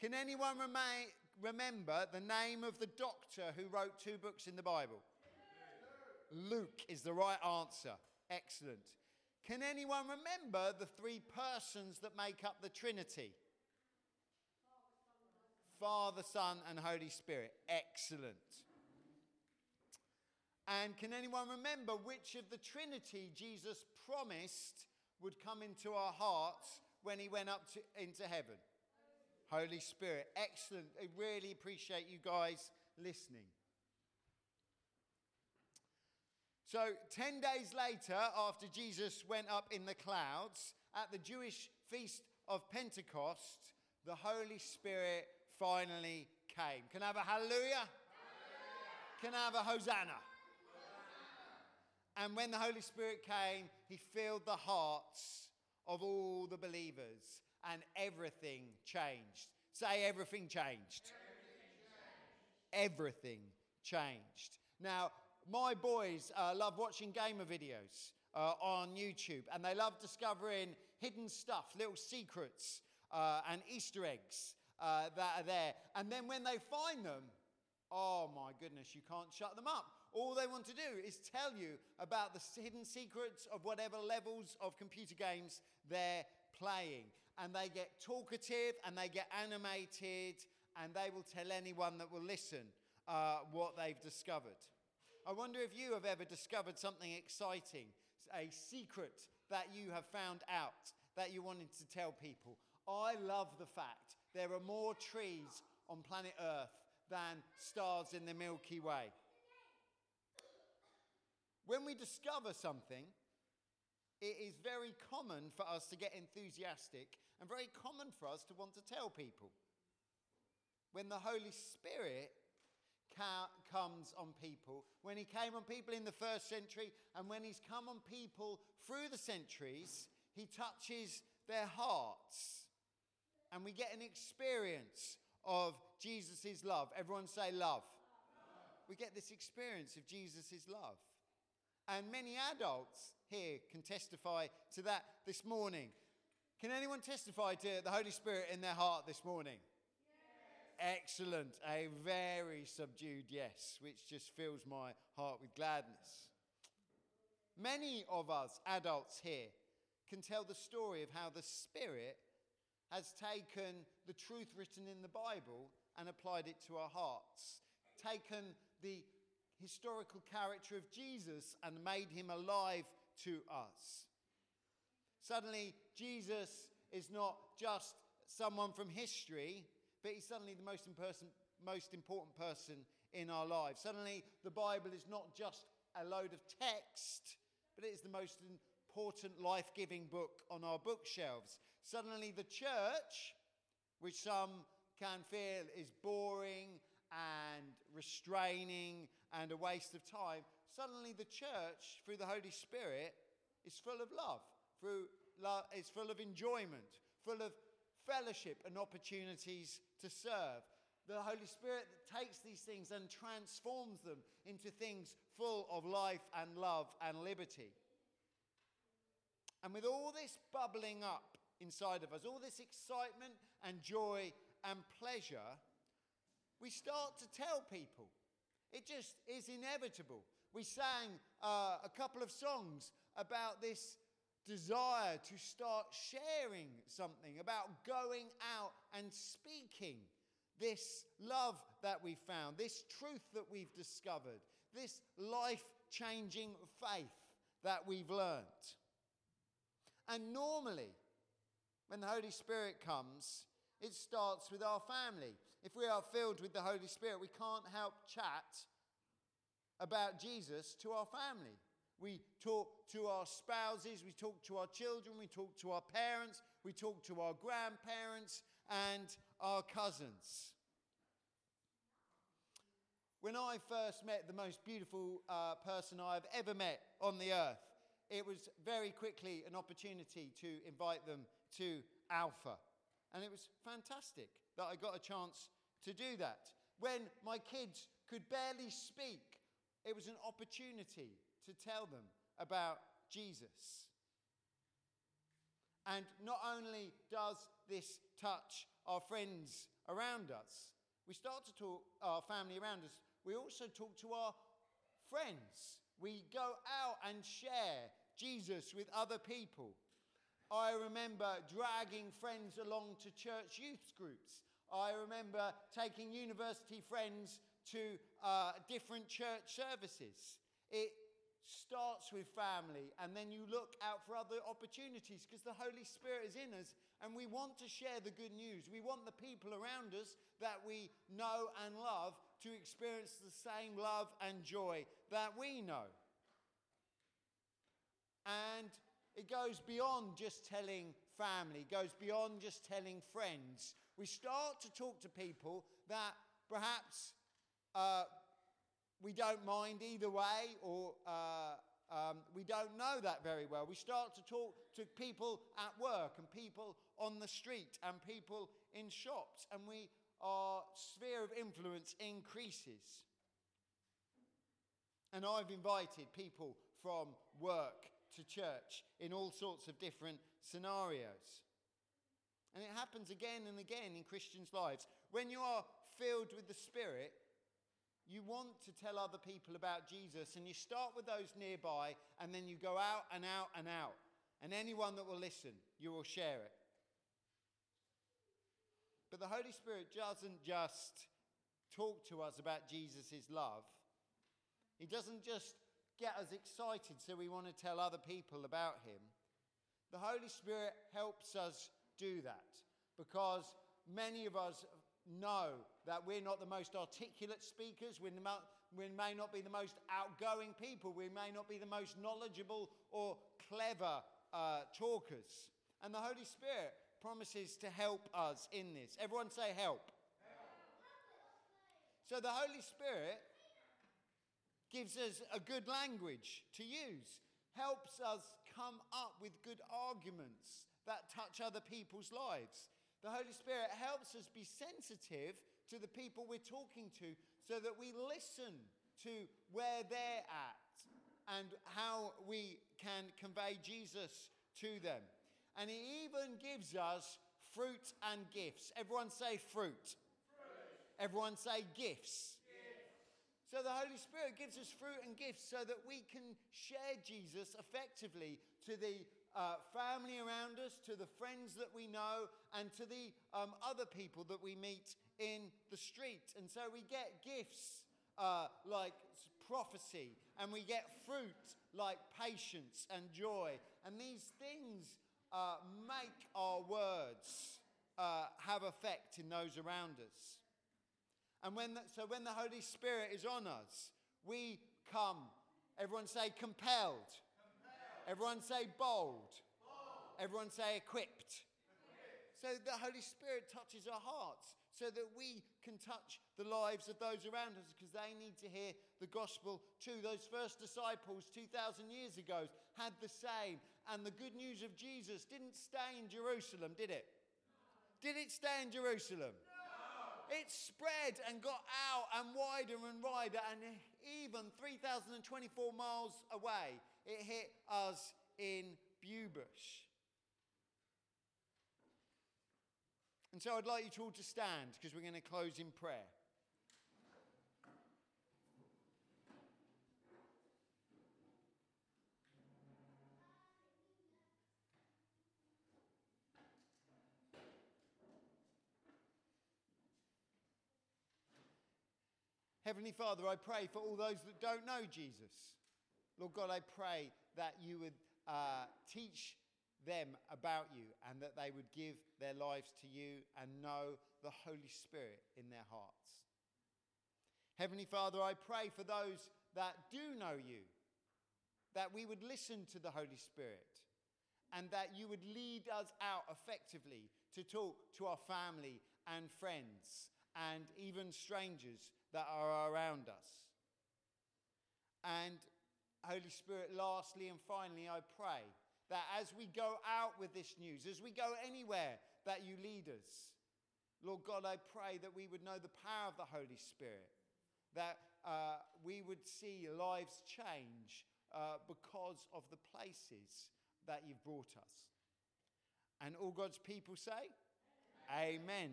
Can anyone remain, remember the name of the doctor who wrote two books in the Bible? Luke is the right answer. Excellent. Can anyone remember the three persons that make up the Trinity? Father, Son, and Holy Spirit. Excellent. And can anyone remember which of the Trinity Jesus promised would come into our hearts when he went up to, into heaven? Holy Spirit. Excellent. I really appreciate you guys listening. So, 10 days later, after Jesus went up in the clouds, at the Jewish feast of Pentecost, the Holy Spirit finally came. Can I have a hallelujah? Can I have a hosanna? hosanna? And when the Holy Spirit came, he filled the hearts of all the believers, and everything changed. Say, everything changed. Everything changed. Now, my boys uh, love watching gamer videos uh, on YouTube and they love discovering hidden stuff, little secrets uh, and Easter eggs uh, that are there. And then when they find them, oh my goodness, you can't shut them up. All they want to do is tell you about the hidden secrets of whatever levels of computer games they're playing. And they get talkative and they get animated and they will tell anyone that will listen uh, what they've discovered. I wonder if you have ever discovered something exciting, a secret that you have found out that you wanted to tell people. I love the fact there are more trees on planet Earth than stars in the Milky Way. When we discover something, it is very common for us to get enthusiastic and very common for us to want to tell people. When the Holy Spirit comes on people, when he came on people in the first century, and when he's come on people through the centuries, he touches their hearts. And we get an experience of Jesus' love. Everyone say love. love. We get this experience of Jesus' love. And many adults here can testify to that this morning. Can anyone testify to the Holy Spirit in their heart this morning? Excellent. A very subdued yes, which just fills my heart with gladness. Many of us adults here can tell the story of how the Spirit has taken the truth written in the Bible and applied it to our hearts, taken the historical character of Jesus and made him alive to us. Suddenly, Jesus is not just someone from history, but he's suddenly the most, most important person in our lives. Suddenly, the Bible is not just a load of text, but it is the most important life giving book on our bookshelves. Suddenly, the church, which some can feel is boring and restraining and a waste of time, suddenly the church, through the Holy Spirit, is full of love, through love, is full of enjoyment, full of fellowship and opportunities to serve. The Holy Spirit takes these things and transforms them into things full of life and love and liberty. And with all this bubbling up inside of us, all this excitement and joy and pleasure, we start to tell people. It just is inevitable. We sang uh, a couple of songs about this desire to start sharing something, about going out and speaking this love that we found, this truth that we've discovered, this life changing faith that we've learnt. And normally, when the Holy Spirit comes, it starts with our family. If we are filled with the Holy Spirit, we can't help chat about Jesus to our family. We talk to our spouses, we talk to our children, we talk to our parents, we talk to our grandparents and our cousins. When I first met the most beautiful uh, person I've ever met on the earth, it was very quickly an opportunity to invite them to Alpha. And it was fantastic that I got a chance to do that. When my kids could barely speak, it was an opportunity to tell them about Jesus. And not only does this touch our friends around us. We start to talk our family around us. We also talk to our friends. We go out and share Jesus with other people. I remember dragging friends along to church youth groups. I remember taking university friends to uh, different church services. It starts with family, and then you look out for other opportunities because the Holy Spirit is in us, and we want to share the good news. We want the people around us that we know and love to experience the same love and joy that we know. And it goes beyond just telling family, it goes beyond just telling friends. We start to talk to people that perhaps uh, we don't mind either way, or uh, um, we don't know that very well. We start to talk to people at work and people on the street and people in shops, and we our sphere of influence increases. And I've invited people from work to church in all sorts of different scenarios. And it happens again and again in Christians' lives. When you are filled with the Spirit, you want to tell other people about Jesus, and you start with those nearby, and then you go out and out and out. And anyone that will listen, you will share it. But the Holy Spirit doesn't just talk to us about Jesus' love, He doesn't just get us excited so we want to tell other people about Him. The Holy Spirit helps us do that because many of us know that we're not the most articulate speakers, we may not be the most outgoing people, we may not be the most knowledgeable or clever uh, talkers. And the Holy Spirit promises to help us in this. Everyone say help. help. So the Holy Spirit gives us a good language to use, helps us come up with good arguments that touch other people's lives. The Holy Spirit helps us be sensitive to the people we're talking to so that we listen to where they're at and how we can convey Jesus to them. And He even gives us fruit and gifts. Everyone say fruit. fruit. Everyone say gifts. So the Holy Spirit gives us fruit and gifts so that we can share Jesus effectively to the uh, family around us, to the friends that we know, and to the um, other people that we meet in the street. And so we get gifts uh, like prophecy, and we get fruit like patience and joy. And these things uh, make our words uh, have effect in those around us. And when the, so when the Holy Spirit is on us, we come, everyone say compelled Everyone say bold. bold. Everyone say equipped. equipped. So the Holy Spirit touches our hearts so that we can touch the lives of those around us because they need to hear the gospel too. Those first disciples 2,000 years ago had the same. And the good news of Jesus didn't stay in Jerusalem, did it? Did it stay in Jerusalem? No. It spread and got out and wider and wider. And even 3,024 miles away, it hit us in Bewbush. And so I'd like you to all to stand because we're going to close in prayer. Heavenly Father, I pray for all those that don't know Jesus. Lord God, I pray that you would uh, teach them about you and that they would give their lives to you and know the Holy Spirit in their hearts. Heavenly Father, I pray for those that do know you, that we would listen to the Holy Spirit and that you would lead us out effectively to talk to our family and friends and even strangers that are around us. And Holy Spirit, lastly and finally, I pray that as we go out with this news, as we go anywhere, that you lead us. Lord God, I pray that we would know the power of the Holy Spirit, that uh, we would see lives change uh, because of the places that you've brought us. And all God's people say, Amen. Amen.